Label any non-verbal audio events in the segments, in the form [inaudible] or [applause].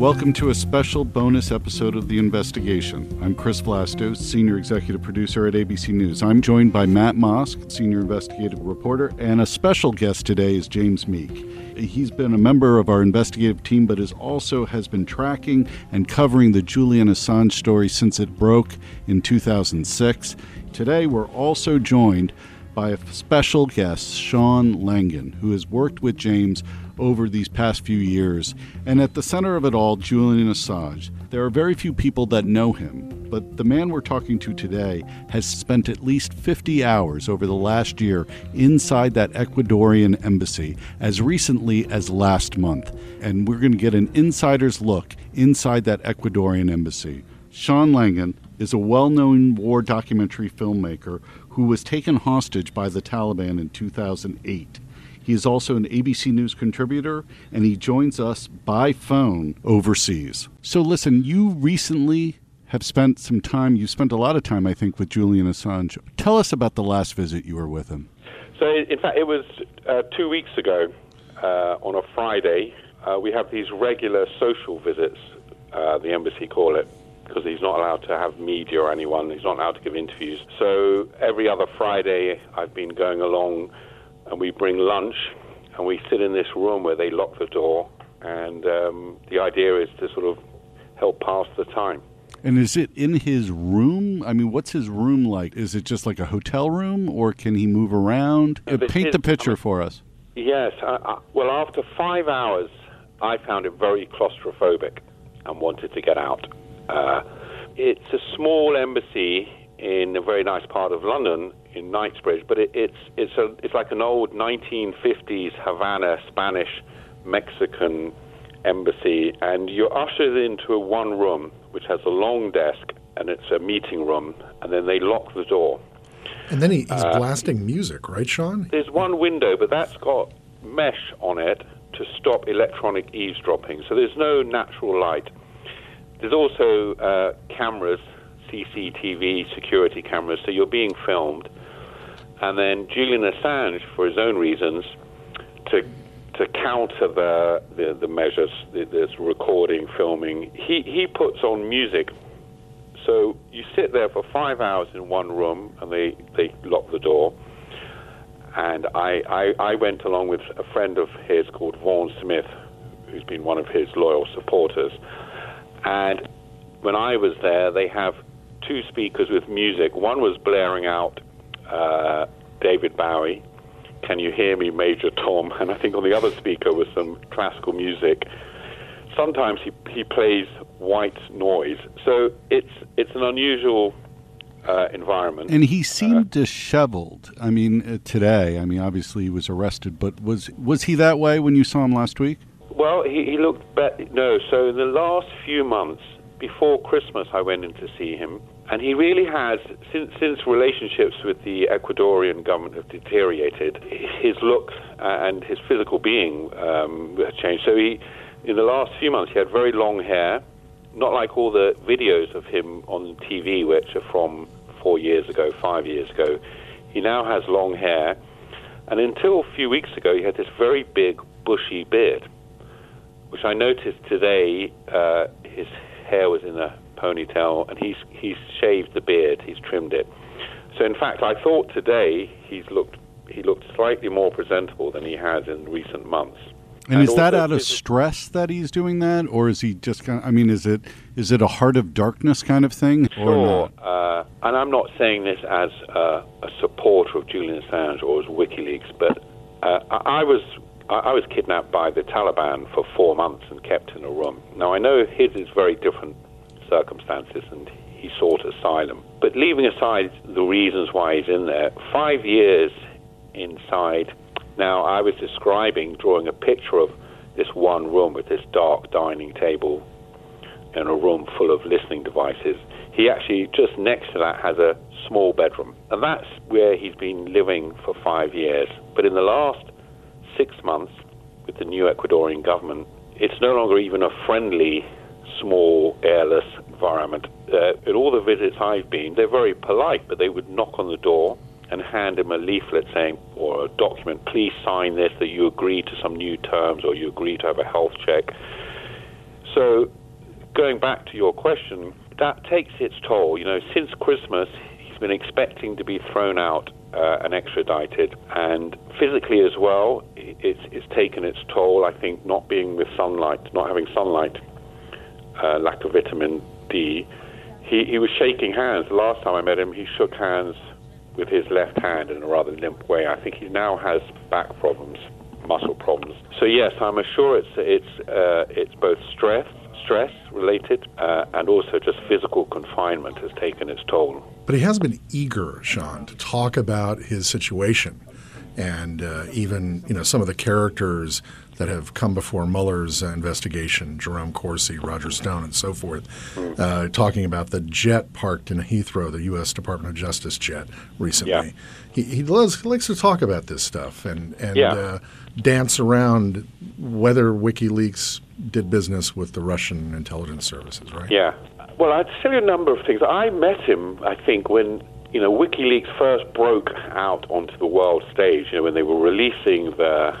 Welcome to a special bonus episode of The Investigation. I'm Chris Vlasto, Senior Executive Producer at ABC News. I'm joined by Matt Mosk, Senior Investigative Reporter, and a special guest today is James Meek. He's been a member of our investigative team, but is also has been tracking and covering the Julian Assange story since it broke in 2006. Today, we're also joined by a special guest, Sean Langan, who has worked with James over these past few years. And at the center of it all, Julian Assange. There are very few people that know him, but the man we're talking to today has spent at least 50 hours over the last year inside that Ecuadorian embassy as recently as last month. And we're going to get an insider's look inside that Ecuadorian embassy. Sean Langan is a well known war documentary filmmaker who was taken hostage by the Taliban in 2008. He is also an ABC News contributor, and he joins us by phone overseas. So, listen, you recently have spent some time, you spent a lot of time, I think, with Julian Assange. Tell us about the last visit you were with him. So, in fact, it was uh, two weeks ago uh, on a Friday. Uh, we have these regular social visits, uh, the embassy call it, because he's not allowed to have media or anyone. He's not allowed to give interviews. So, every other Friday, I've been going along and we bring lunch and we sit in this room where they lock the door. And um, the idea is to sort of help pass the time. And is it in his room? I mean, what's his room like? Is it just like a hotel room, or can he move around? Paint is, the picture I mean, for us. Yes. I, I, well, after five hours, I found it very claustrophobic and wanted to get out. Uh, it's a small embassy in a very nice part of London, in Knightsbridge, but it, it's it's a it's like an old 1950s Havana Spanish Mexican embassy, and you're ushered into a one room which has a long desk and it's a meeting room, and then they lock the door. And then he, he's uh, blasting music, right, Sean? There's one window, but that's got mesh on it to stop electronic eavesdropping, so there's no natural light. There's also uh, cameras, CCTV security cameras, so you're being filmed. And then Julian Assange, for his own reasons, to to counter the the, the measures, this recording, filming, he he puts on music. So you sit there for five hours in one room, and they they lock the door. And I, I, I went along with a friend of his called Vaughan Smith, who's been one of his loyal supporters. And when I was there, they have two speakers with music. One was blaring out uh, David Bowie, Can You Hear Me, Major Tom? [laughs] And I think on the other speaker was some classical music. Sometimes he, he plays white noise. So it's, it's an unusual uh, environment. And he seemed uh, disheveled. I mean, uh, today, I mean, obviously he was arrested, but was, was he that way when you saw him last week? Well, he, he looked better. No, so in the last few months, before Christmas, I went in to see him, and he really has, since, since relationships with the Ecuadorian government have deteriorated, his look and his physical being um, has changed. So he, in the last few months, he had very long hair, not like all the videos of him on TV, which are from four years ago, five years ago. He now has long hair, and until a few weeks ago, he had this very big, bushy beard, which I noticed today. Uh, his hair was in a ponytail, and he's he's shaved the beard, he's trimmed it. So in fact, I thought today he's looked he looked slightly more presentable than he has in recent months. And, and is that out of stress that he's doing that, or is he just kind of, I mean, is it is it a heart of darkness kind of thing? Sure. Uh, and I'm not saying this as uh, a supporter of Julian Assange or as WikiLeaks, but uh, I was I was kidnapped by the Taliban for four months and kept in a room. Now I know his is very different circumstances and he sought asylum. But leaving aside the reasons why he's in there, five years inside. Now, I was describing, drawing a picture of this one room with this dark dining table and a room full of listening devices. He actually, just next to that, has a small bedroom. And that's where he's been living for five years. But in the last six months, with the new Ecuadorian government, it's no longer even a friendly small, airless environment. Uh, at all the visits I've been, they're very polite, but they would knock on the door and hand him a leaflet saying, or a document, please sign this that you agree to some new terms or you agree to have a health check. So, going back to your question, that takes its toll. You know, since Christmas, he's been expecting to be thrown out uh, and extradited, and physically as well, it's, it's taken its toll. I think not being with sunlight, not having sunlight, uh, lack of vitamin D. He, he was shaking hands. The last time I met him, he shook hands with his left hand in a rather limp way. I think he now has back problems, muscle problems. So yes, I'm sure it's it's uh, it's both stress stress related uh, and also just physical confinement has taken its toll. But he has been eager, Sean, to talk about his situation and uh, even you know some of the characters that have come before Mueller's uh, investigation, Jerome Corsi, Roger Stone, and so forth, uh, talking about the jet parked in Heathrow, the U.S. Department of Justice jet recently. Yeah. He, he, loves, he likes to talk about this stuff and, and Yeah. uh, dance around whether WikiLeaks did business with the Russian intelligence services, right? Yeah. Well, I'd tell you a number of things. I met him, I think, when you know WikiLeaks first broke out onto the world stage. You know, when they were releasing the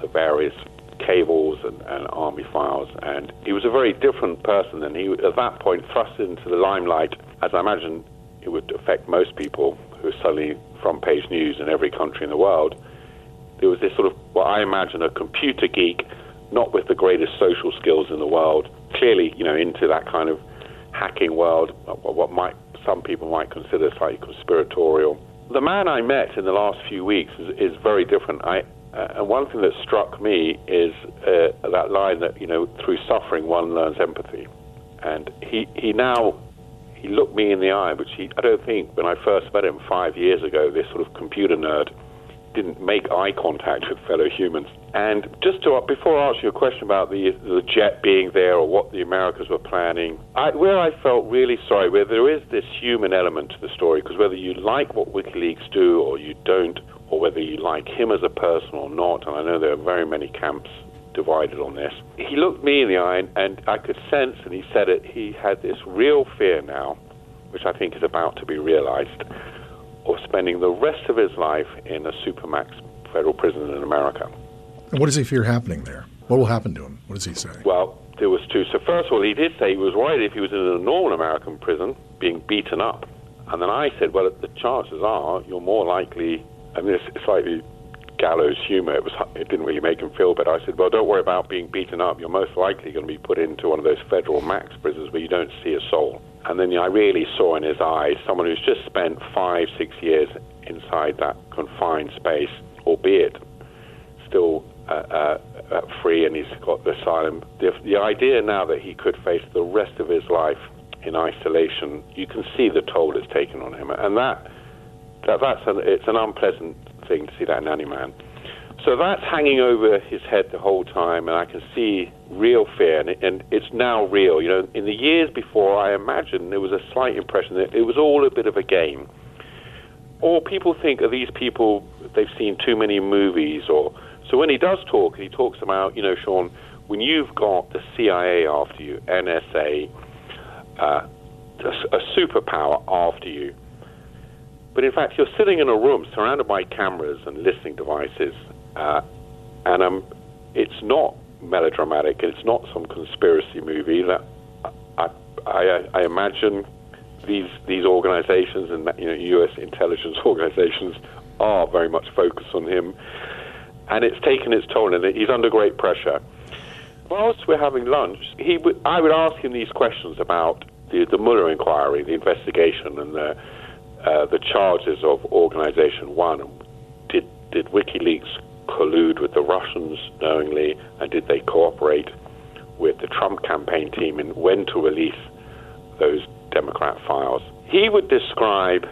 the various cables and, and army files, and he was a very different person. And he, at that point, thrust into the limelight, as I imagine it would affect most people who are suddenly front page news in every country in the world. There was this sort of, what I imagine, a computer geek, not with the greatest social skills in the world, clearly, you know, into that kind of hacking world, what might some people might consider slightly conspiratorial. The man I met in the last few weeks is, is very different. I, uh, and one thing that struck me is uh, that line that you know, through suffering one learns empathy, and he he now he looked me in the eye, which he I don't think when I first met him five years ago, this sort of computer nerd didn't make eye contact with fellow humans. And just to before I ask you a question about the the jet being there or what the Americans were planning, I, where I felt really sorry, where there is this human element to the story, because whether you like what WikiLeaks do or you don't, or whether you like him as a person or not, and I know there are very many camps divided on this. He looked me in the eye, and, and I could sense, and he said it. He had this real fear now, which I think is about to be realized of spending the rest of his life in a supermax federal prison in America. And what does he fear happening there? What will happen to him? What does he say? Well, there was two. So first of all, he did say he was worried if he was in a normal American prison being beaten up. And then I said, well, the chances are you're more likely. I mean, it's slightly gallows humor. It was. It didn't really make him feel better. I said, well, don't worry about being beaten up. You're most likely going to be put into one of those federal max prisons where you don't see a soul. And then I really saw in his eyes someone who's just spent five, six years inside that confined space, albeit still uh, uh, uh, free and he's got the asylum. The, the idea now that he could face the rest of his life in isolation, you can see the toll it's taken on him, and that, that that's an, it's an unpleasant thing to see that in any man. So that's hanging over his head the whole time, and I can see real fear, and, it, and it's now real. You know, in the years before, I imagine there was a slight impression that it was all a bit of a game. Or people think of these people, they've seen too many movies, or so when he does talk, he talks about, you know, Sean, when you've got the CIA after you, NSA, uh, a, a superpower after you, but in fact, you're sitting in a room surrounded by cameras and listening devices, uh, and um, it's not melodramatic. It's not some conspiracy movie. That I, I, I imagine these these organizations and you know U.S. intelligence [laughs] organizations are very much focused on him, and it's taken its toll, and he's under great pressure. Whilst we're having lunch, he would, I would ask him these questions about the, the Mueller inquiry, the investigation, and the uh, the charges of Organization One. Did did WikiLeaks collude with the Russians knowingly, and did they cooperate with the Trump campaign team in when to release those Democrat files? He would describe.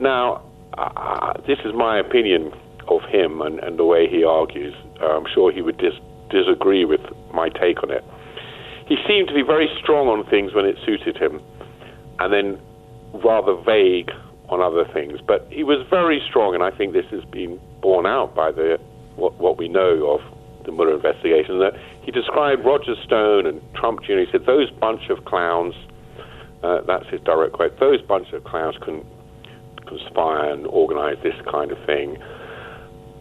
Now, uh, this is my opinion of him and, and the way he argues. Uh, I'm sure he would dis- disagree with my take on it. He seemed to be very strong on things when it suited him, and then rather vague on other things. But he was very strong, and I think this has been borne out by the what, what we know of the Mueller investigation. That he described Roger Stone and Trump Jr. He said those bunch of clowns. Uh, that's his direct quote. Those bunch of clowns can conspire and organize this kind of thing.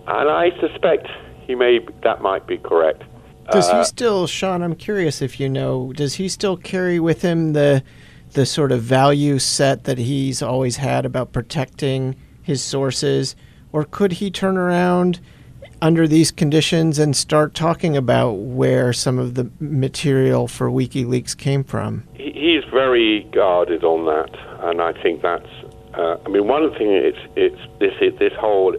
And I suspect he may that might be correct. Does uh, he still, Sean? I'm curious if you know. Does he still carry with him the the sort of value set that he's always had about protecting his sources, or could he turn around under these conditions and start talking about where some of the material for WikiLeaks came from? He's very guarded on that, and I think that's. Uh, I mean, one thing it's it's this this whole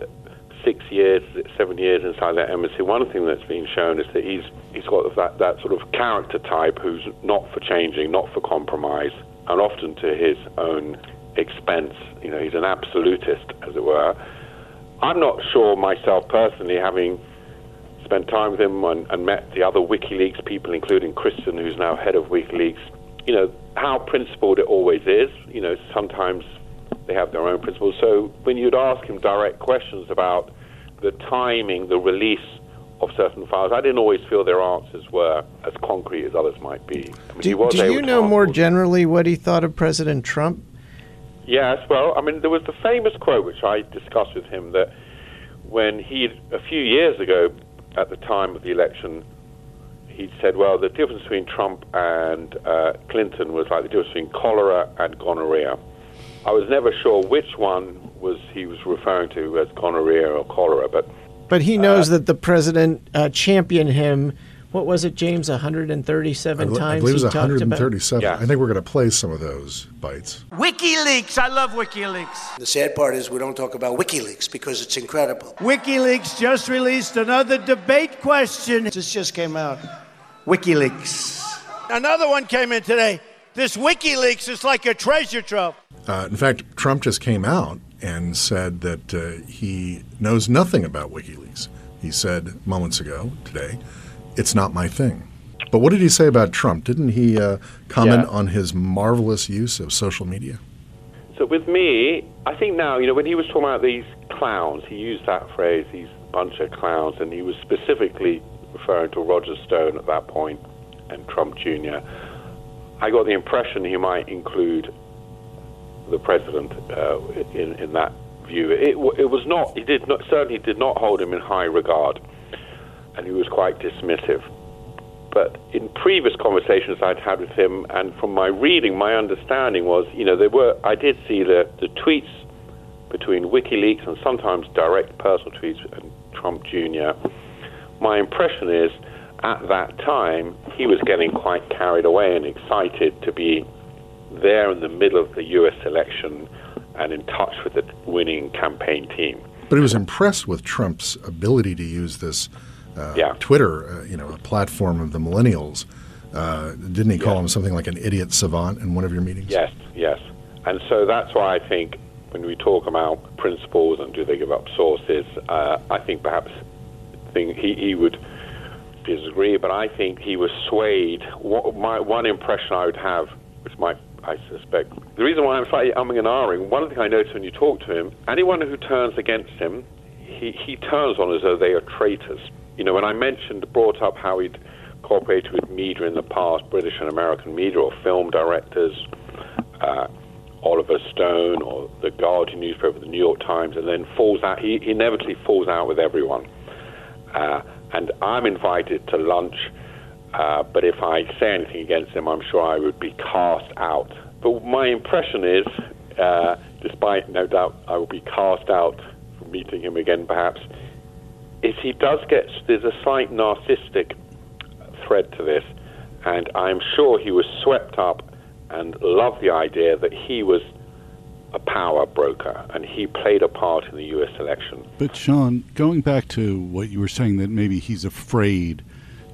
six years, seven years inside that embassy, one thing that's been shown is that he's he's got that, that sort of character type who's not for changing, not for compromise, and often to his own expense. You know, he's an absolutist, as it were. I'm not sure myself personally, having spent time with him and, and met the other WikiLeaks people, including Kristinn, who's now head of WikiLeaks. You know how principled it always is. You know, sometimes they have their own principles. So when you'd ask him direct questions about the timing, the release of certain files, I didn't always feel their answers were as concrete as others might be. I mean, do, do you know more generally what he thought of President Trump? Yes, well, I mean, there was the famous quote which I discussed with him that when he, a few years ago, at the time of the election, he said, well, the difference between Trump and uh, Clinton was like the difference between cholera and gonorrhea. I was never sure which one was he was referring to as gonorrhea or cholera, but but he knows uh, that the president uh, championed him. What was it, James? 137 I, times. I believe it was 137. Yeah. I think we're going to play some of those bites. WikiLeaks. I love WikiLeaks. The sad part is we don't talk about WikiLeaks because it's incredible. WikiLeaks just released another debate question. This just came out. WikiLeaks. Another one came in today. This WikiLeaks is like a treasure trove. Uh, in fact, Trump just came out and said that uh, he knows nothing about WikiLeaks. He said moments ago, today, it's not my thing. But what did he say about Trump? Didn't he uh, comment yeah. on his marvelous use of social media? So with me, I think now, you know, when he was talking about these clowns, he used that phrase, these bunch of clowns, and he was specifically referring to Roger Stone at that point and Trump Jr. I got the impression he might include the president uh, in in that view. It, it was not. He did not certainly did not hold him in high regard, and he was quite dismissive. But in previous conversations I'd had with him, and from my reading, my understanding was, you know, there were. I did see the the tweets between WikiLeaks and sometimes direct personal tweets and Trump Jr. My impression is, at that time, he was getting quite carried away and excited to be there in the middle of the U.S. election and in touch with the winning campaign team. But he was impressed with Trump's ability to use this uh, yeah. Twitter, uh, you know, a platform of the millennials. Uh, didn't he call yes. him something like an idiot savant in one of your meetings? Yes, yes. And so that's why I think when we talk about principles and do they give up sources, uh, I think perhaps he, he would disagree, but I think he was swayed. What, my, one impression I would have, which might I suspect. The reason why I'm slightly umming and ahhing, one thing I notice when you talk to him, anyone who turns against him, he, he turns on as though they are traitors. You know, when I mentioned, brought up how he'd cooperated with media in the past, British and American media or film directors, uh, Oliver Stone or the Guardian newspaper, the New York Times, and then falls out, he inevitably falls out with everyone. Uh, and I'm invited to lunch uh, but if I say anything against him, I'm sure I would be cast out. But my impression is, uh, despite no doubt I will be cast out from meeting him again perhaps, is he does get, there's a slight narcissistic thread to this, and I'm sure he was swept up and loved the idea that he was a power broker and he played a part in the U.S. election. But, Sean, going back to what you were saying, that maybe he's afraid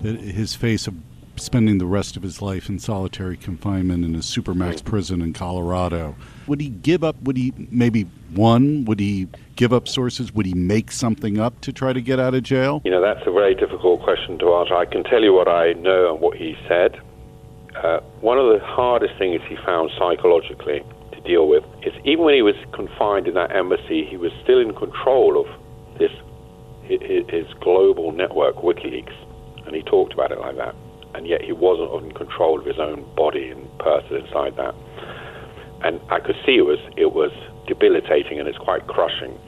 that his face of spending the rest of his life in solitary confinement in a supermax prison in Colorado. Would he give up? Would he maybe one? Would he give up sources? Would he make something up to try to get out of jail? You know, that's a very difficult question to answer. I can tell you what I know and what he said. Uh, one of the hardest things he found psychologically to deal with is even when he was confined in that embassy, he was still in control of this his global network, WikiLeaks and he talked about it like that. And yet he wasn't in control of his own body and person inside that. And I could see it was it was debilitating and it's quite crushing.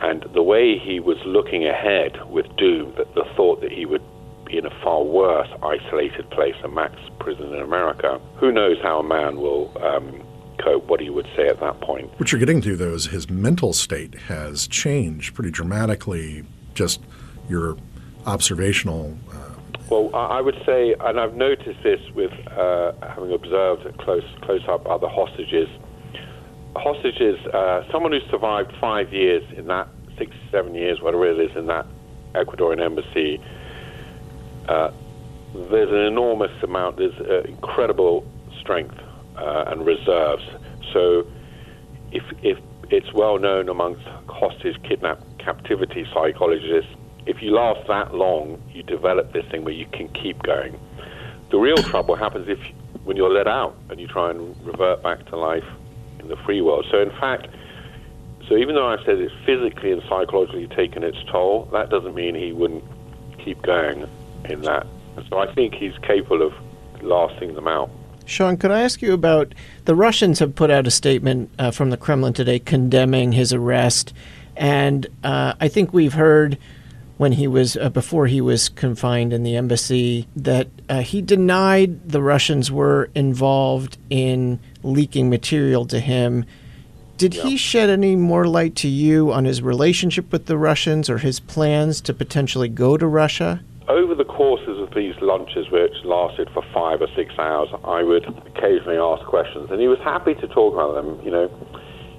And the way he was looking ahead with doom, that the thought that he would be in a far worse isolated place than Max prison in America, who knows how a man will um, cope, what he would say at that point. What you're getting to, though, is his mental state has changed pretty dramatically. Just your observational. Uh, well, I would say, and I've noticed this with uh, having observed close close up other hostages. Hostages, uh, someone who survived five years in that six, seven years, whatever it is, in that Ecuadorian embassy. Uh, there's an enormous amount. There's uh, incredible strength uh, and reserves. So, if if it's well known amongst hostage kidnap captivity psychologists if you last that long, you develop this thing where you can keep going. The real trouble happens if when you're let out and you try and revert back to life in the free world. So in fact, so even though I said it's physically and psychologically taken its toll, that doesn't mean he wouldn't keep going in that. So I think he's capable of lasting them out. Sean, could I ask you about the Russians have put out a statement uh, from the Kremlin today condemning his arrest, and uh, I think we've heard when he was uh, before he was confined in the embassy that uh, he denied the Russians were involved in leaking material to him. Did yeah. he shed any more light to you on his relationship with the Russians or his plans to potentially go to Russia? Over the courses of these lunches, which lasted for five or six hours, I would occasionally ask questions, and he was happy to talk about them. You know,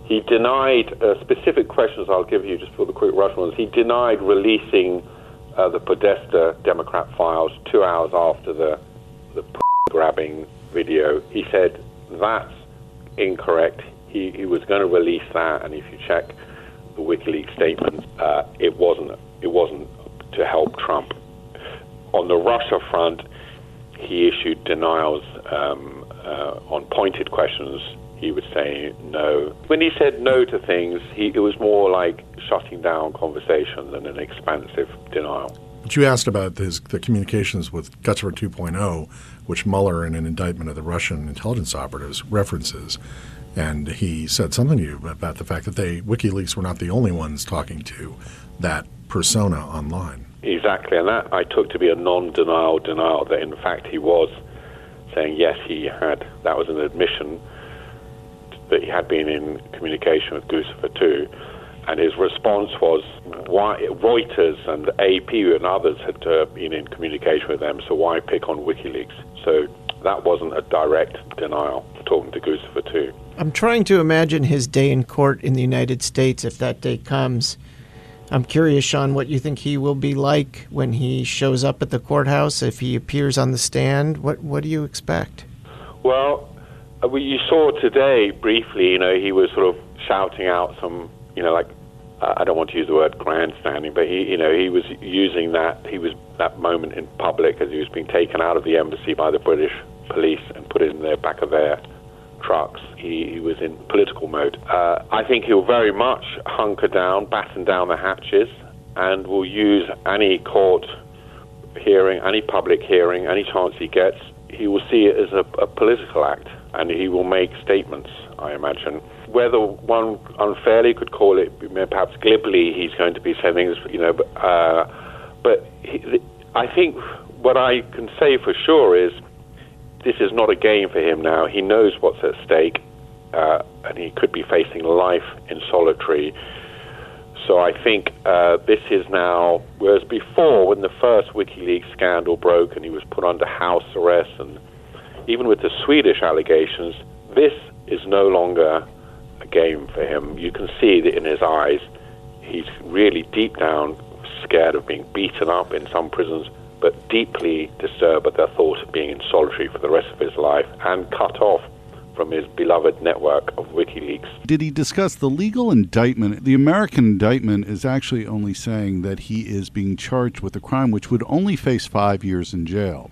he denied uh, specific questions I'll give you just for the quick rush ones. He denied releasing uh, the Podesta Democrat files two hours after the, the grabbing video. He said that's incorrect. He, he was going to release that, and if you check the WikiLeaks statement, uh, it wasn't it wasn't to help Trump. On the Russia front, he issued denials um, uh, on pointed questions he would say no. When he said no to things, he, it was more like shutting down conversation than an expansive denial. But you asked about his, the communications with Guccifer 2.0, which Mueller, in an indictment of the Russian intelligence operatives, references. And he said something to you about the fact that they WikiLeaks were not the only ones talking to that persona online. Exactly, and that I took to be a non-denial denial that in fact he was saying yes, he had. That was an admission that he had been in communication with Guccifer too. And his response was, why Reuters and AP and others had uh, been in communication with them, so why pick on WikiLeaks? So that wasn't a direct denial, of talking to Guccifer too. I'm trying to imagine his day in court in the United States if that day comes. I'm curious, Sean, what you think he will be like when he shows up at the courthouse, if he appears on the stand. What, what do you expect? Well, well, you saw today briefly. You know, he was sort of shouting out some, you know, like uh, I don't want to use the word grandstanding, but he, you know, he was using that. He was that moment in public as he was being taken out of the embassy by the British police and put in the back of their trucks. He, he was in political mode. Uh, I think he'll very much hunker down, batten down the hatches, and will use any court hearing, any public hearing, any chance he gets. He will see it as a, a political act and he will make statements, I imagine. Whether one unfairly could call it, perhaps glibly, he's going to be saying things, you know, but, uh, but he, I think what I can say for sure is this is not a game for him now. He knows what's at stake, uh, and he could be facing life in solitary. So I think uh, this is now, whereas before, when the first WikiLeaks scandal broke and he was put under house arrest and even with the Swedish allegations, this is no longer a game for him. You can see that in his eyes, he's really deep down scared of being beaten up in some prisons, but deeply disturbed at the thought of being in solitary for the rest of his life and cut off from his beloved network of WikiLeaks. Did he discuss the legal indictment? The American indictment is actually only saying that he is being charged with a crime which would only face five years in jail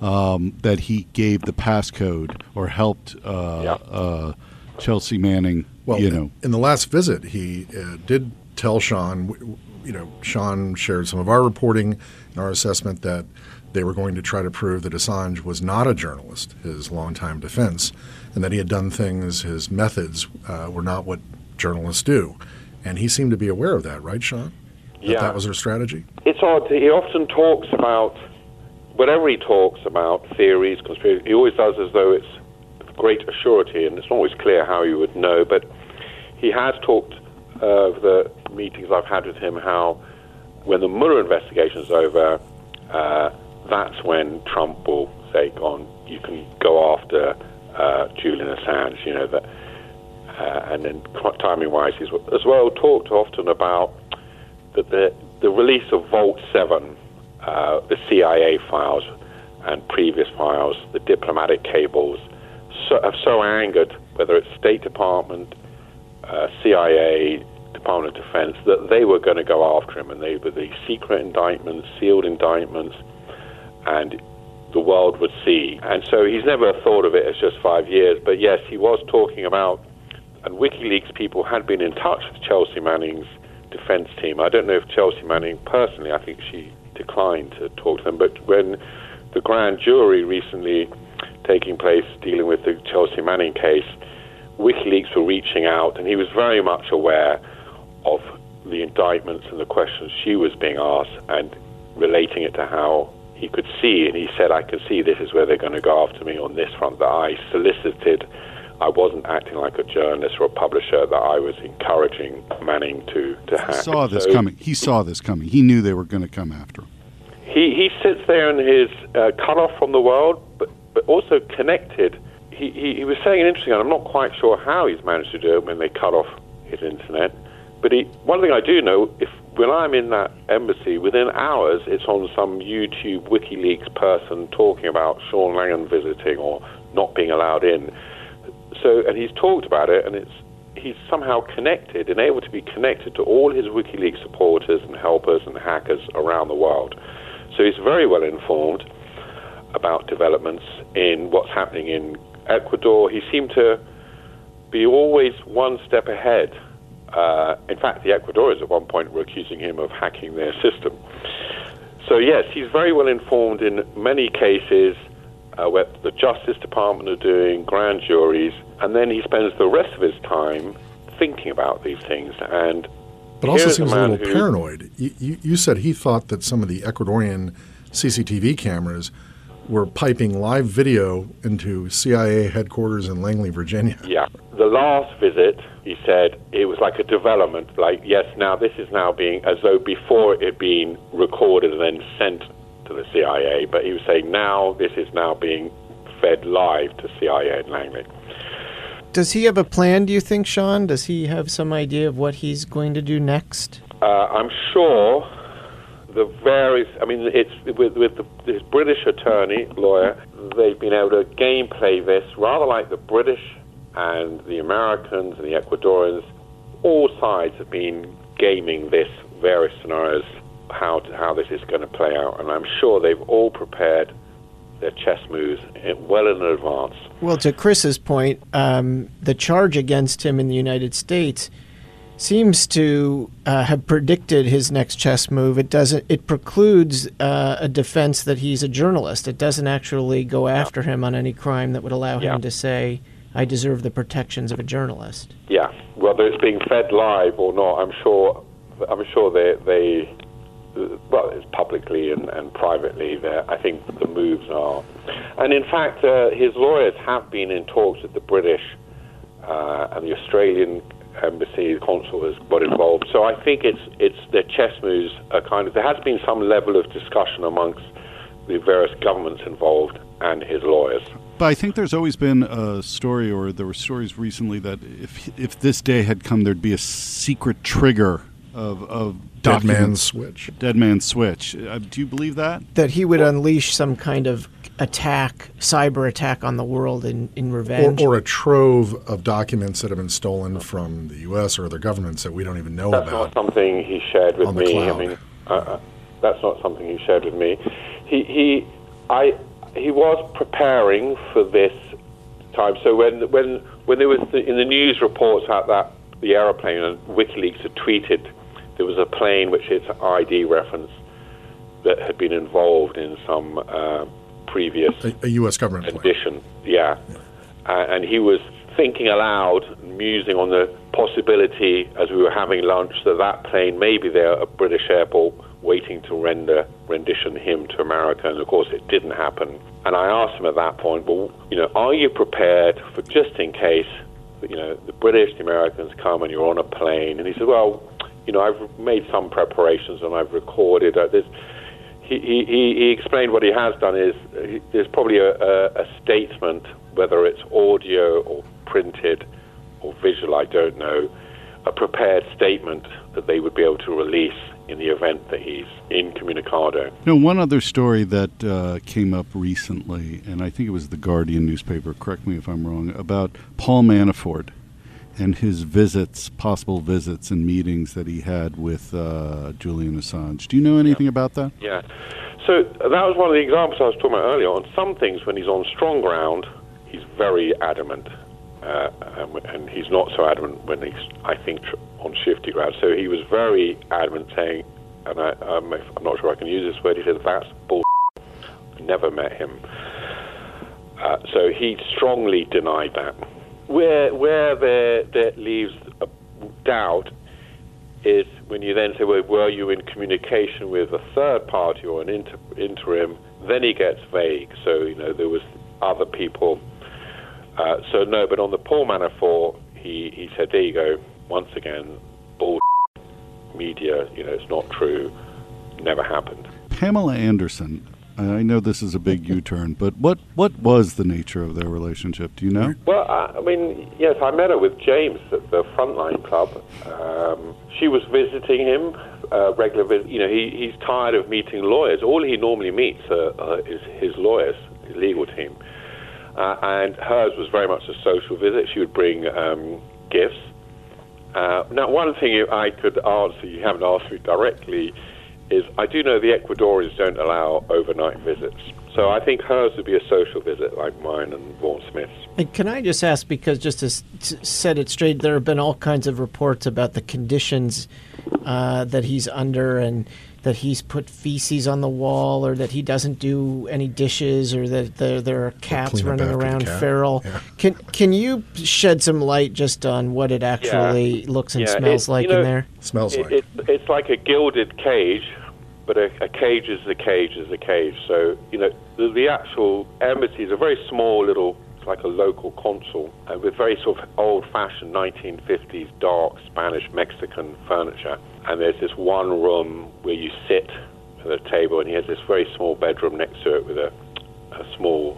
um, that he gave the passcode or helped uh, yeah. uh, Chelsea Manning. Well, you know, in the last visit, he uh, did tell Sean you know, Sean shared some of our reporting and our assessment that they were going to try to prove that Assange was not a journalist, his longtime defense, and that he had done things, his methods uh, were not what journalists do. And he seemed to be aware of that, right, Sean? That Yeah. that was their strategy? It's odd. He often talks about, whenever he talks about theories, conspiracy, he always does as though it's great surety, and it's not always clear how you would know. But he has talked uh, of the meetings I've had with him how when the Mueller investigation is over, uh, that's when Trump will say, "Gone, you can go after uh, Julian Assange." You know that, uh, and then timing-wise, he's as well talked often about that the the release of Vault Seven, uh, the CIA files and previous files, the diplomatic cables, so, have so angered whether it's State Department, uh, CIA, Department of Defense that they were going to go after him, and they were the secret indictments, sealed indictments, and the world would see. And so he's never thought of it as just five years, but yes, he was talking about, and WikiLeaks people had been in touch with Chelsea Manning's defense team. I don't know if Chelsea Manning personally, I think she declined to talk to them, but when the grand jury recently taking place dealing with the Chelsea Manning case, WikiLeaks were reaching out, and he was very much aware of the indictments and the questions she was being asked and relating it to how he could see. And he said, I can see this is where they're going to go after me on this front, that I solicited. I wasn't acting like a journalist or a publisher, that I was encouraging Manning to, to He saw this So coming. He saw this coming. He knew they were going to come after him. He, he sits there in his uh, cut off from the world, but, but also connected. He, he, he was saying an interesting, and I'm not quite sure how he's managed to do it when they cut off his internet. But he, one thing I do know, if when I'm in that embassy, within hours it's on some YouTube WikiLeaks person talking about Sean Langan visiting or not being allowed in. So, and he's talked about it, and it's he's somehow connected and able to be connected to all his WikiLeaks supporters and helpers and hackers around the world. So he's very well informed about developments in what's happening in Ecuador. He seemed to be always one step ahead. Uh, in fact, the Ecuadorians at one point were accusing him of hacking their system. So, yes, he's very well informed in many cases uh, where the Justice Department are doing, grand juries, and then he spends the rest of his time thinking about these things. And But also seems a man little who- paranoid. You, you, you said he thought that some of the Ecuadorian CCTV cameras were piping live video into CIA headquarters in Langley, Virginia. Yeah. The last visit, he said, it was like a development. Like, yes, now this is now being, as though before it had been recorded and then sent to the CIA, but he was saying now this is now being fed live to CIA in Langley. Does he have a plan, do you think, Sean? Does he have some idea of what he's going to do next? Uh, I'm sure the various, I mean, it's with, with the, this British attorney, lawyer, they've been able to game play this rather like the British and the Americans and the Ecuadorians. All sides have been gaming this various scenarios, how to, how this is going to play out, and I'm sure they've all prepared their chess moves well in advance. Well, to Chris's point, um, the charge against him in the United States seems to uh, have predicted his next chess move. It doesn't. It precludes uh, a defense that he's a journalist. It doesn't actually go after him on any crime that would allow Yeah. him to say, "I deserve the protections of a journalist." Yeah, whether it's being fed live or not, I'm sure. I'm sure they they well, it's publicly and, and privately. There, I think the moves are, and in fact, uh, his lawyers have been in talks with the British uh, and the Australian embassy consul has got involved. So I think it's it's their chess moves are kind of. There has been some level of discussion amongst the various governments involved and his lawyers. But I think there's always been a story, or there were stories recently that if if this day had come, there'd be a secret trigger of of Dead man's switch. dead man's switch. Uh, do you believe that? That he would unleash some kind of attack, cyber attack on the world in, in revenge. or a trove of documents that have been stolen from the U.S. or other governments that we don't even know That's about. not something he shared with On the me. cloud. I mean, uh, uh, that's not something he shared with me. He he I he was preparing for this time. So when when when there was the, in the news reports out that the aeroplane and WikiLeaks had tweeted there was a plane which its ID reference that had been involved in some uh, previous A, a U.S. government edition. Yeah. Uh, and he was thinking aloud, musing on the possibility as we were having lunch that that plane may be there at British airport waiting to render rendition him to America. And of course, it didn't happen. And I asked him at that point, well, you know, are you prepared for just in case, you know, the British, the Americans come and you're on a plane? And he said, well, you know, I've made some preparations and I've recorded. Uh, he, he, he explained what he has done is he, there's probably a, a, a statement, whether it's audio or printed or visual, I don't know, a prepared statement that they would be able to release in the event that he's incommunicado. No, one other story that uh, came up recently, and I think it was the Guardian newspaper, correct me if I'm wrong, about Paul Manafort and his visits, possible visits and meetings that he had with uh, Julian Assange. Do you know anything about that? Yeah. So that was one of the examples I was talking about earlier. On some things, when he's on strong ground, he's very adamant. Uh, and, and he's not so adamant when he's, I think, on shifty ground. So he was very adamant saying, and I, um, I'm not sure I can use this word, he said, that's bull. Never met him. Uh, so he strongly denied that. Where, where there, that leaves doubt is when you then say, well, were you in communication with a third party or an inter- interim? Then he gets vague. So, you know, there was other people. Uh, so, no, but on the Paul Manafort, he, he said, there you go, once again, bull media, you know, it's not true, never happened. Pamela Anderson. I know this is a big U-turn, but what what was the nature of their relationship? Do you know? Well, I mean, yes, I met her with James at the Frontline Club. Um, she was visiting him, uh, regular visit. You know, he, he's tired of meeting lawyers. All he normally meets uh, uh, is his lawyers, his legal team. Uh, and hers was very much a social visit. She would bring um, gifts. Uh, now, one thing I could answer, you haven't asked me directly, is I do know the Ecuadorians don't allow overnight visits. So I think hers would be a social visit like mine and Vaughan Smith's. And can I just ask, because just to set it straight, there have been all kinds of reports about the conditions uh, that he's under and that he's put feces on the wall or that he doesn't do any dishes or that there, there are cats running around cat. feral. Yeah. Can, can you shed some light just on what it actually looks and Yeah, smells it- like you know, in there? Smells It, like. it, it's like a gilded cage, but a, a cage is a cage is a cage. So, you know, the, the actual embassy is a very small little, like a local consul, and with very sort of old fashioned 1950s dark Spanish Mexican furniture. And there's this one room where you sit at a table, and he has this very small bedroom next to it with a, a small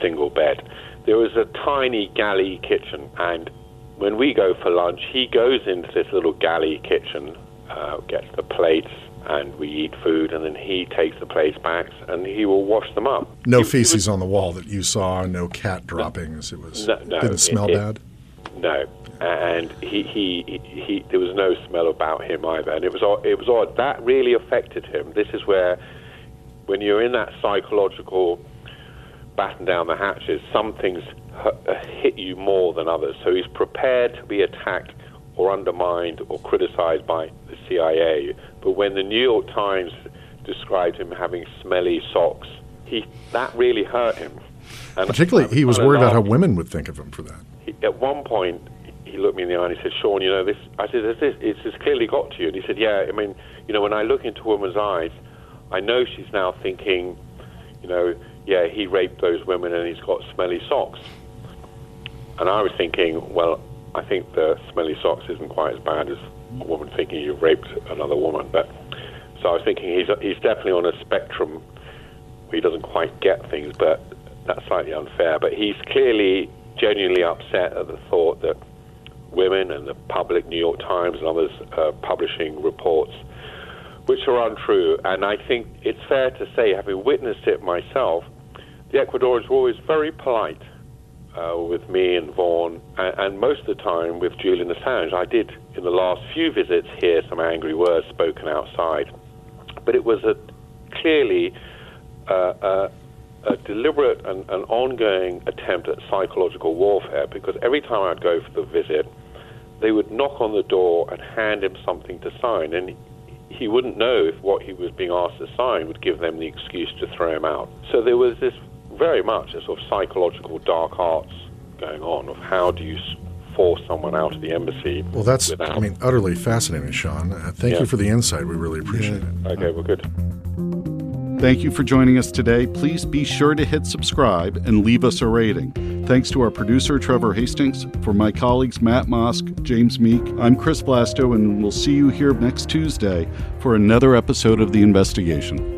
single bed. There was a tiny galley kitchen, and when we go for lunch, he goes into this little galley kitchen, uh, gets the plates, and we eat food, and then he takes the plates back and he will wash them up. no feces was- on the wall that you saw. No cat droppings. It was No, no, didn't smell it- bad. No, and he, he, he, he, there was no smell about him either, and it was odd- it was odd. That really affected him. This is where, when you're in that psychological batten down the hatches, some things hit you more than others. So he's prepared to be attacked or undermined or criticized by the CIA. But when the New York Times described him having smelly socks, he that really hurt him. And Particularly, he was worried about how women would think of him for that. At one point he looked me in the eye and he said, "Sean, you know this." I said, "This, it's clearly got to you." And he said, "Yeah, I mean, you know, when I look into a woman's eyes, I know she's now thinking, you know, yeah, he raped those women and he's got smelly socks." And I was thinking, well, I think the smelly socks isn't quite as bad as a woman thinking you've raped another woman. But so I was thinking he's he's definitely on a spectrum where he doesn't quite get things, but that's slightly unfair. But he's clearly genuinely upset at the thought that women and the public, New York Times and others, are publishing reports which are untrue. And I think it's fair to say, having witnessed it myself, the Ecuadorians were always very polite uh, with me and Vaughan, and, and most of the time with Julian Assange. I did, in the last few visits, hear some angry words spoken outside, but it was a clearly uh, uh, a deliberate and an ongoing attempt at psychological warfare because every time I'd go for the visit, they would knock on the door and hand him something to sign, and he wouldn't know if what he was being asked to sign would give them the excuse to throw him out. So there was this very much a sort of psychological dark arts going on of how do you force someone out of the embassy. Well, that's, without, I mean, utterly fascinating, Sean. Uh, thank Yeah. you for the insight. We really appreciate it. Okay, well, good. Thank you for joining us today. Please be sure to hit subscribe and leave us a rating. Thanks to our producer, Trevor Hastings. For my colleagues, Matt Mosk, James Meek, I'm Chris Vlasto, and we'll see you here next Tuesday for another episode of The Investigation.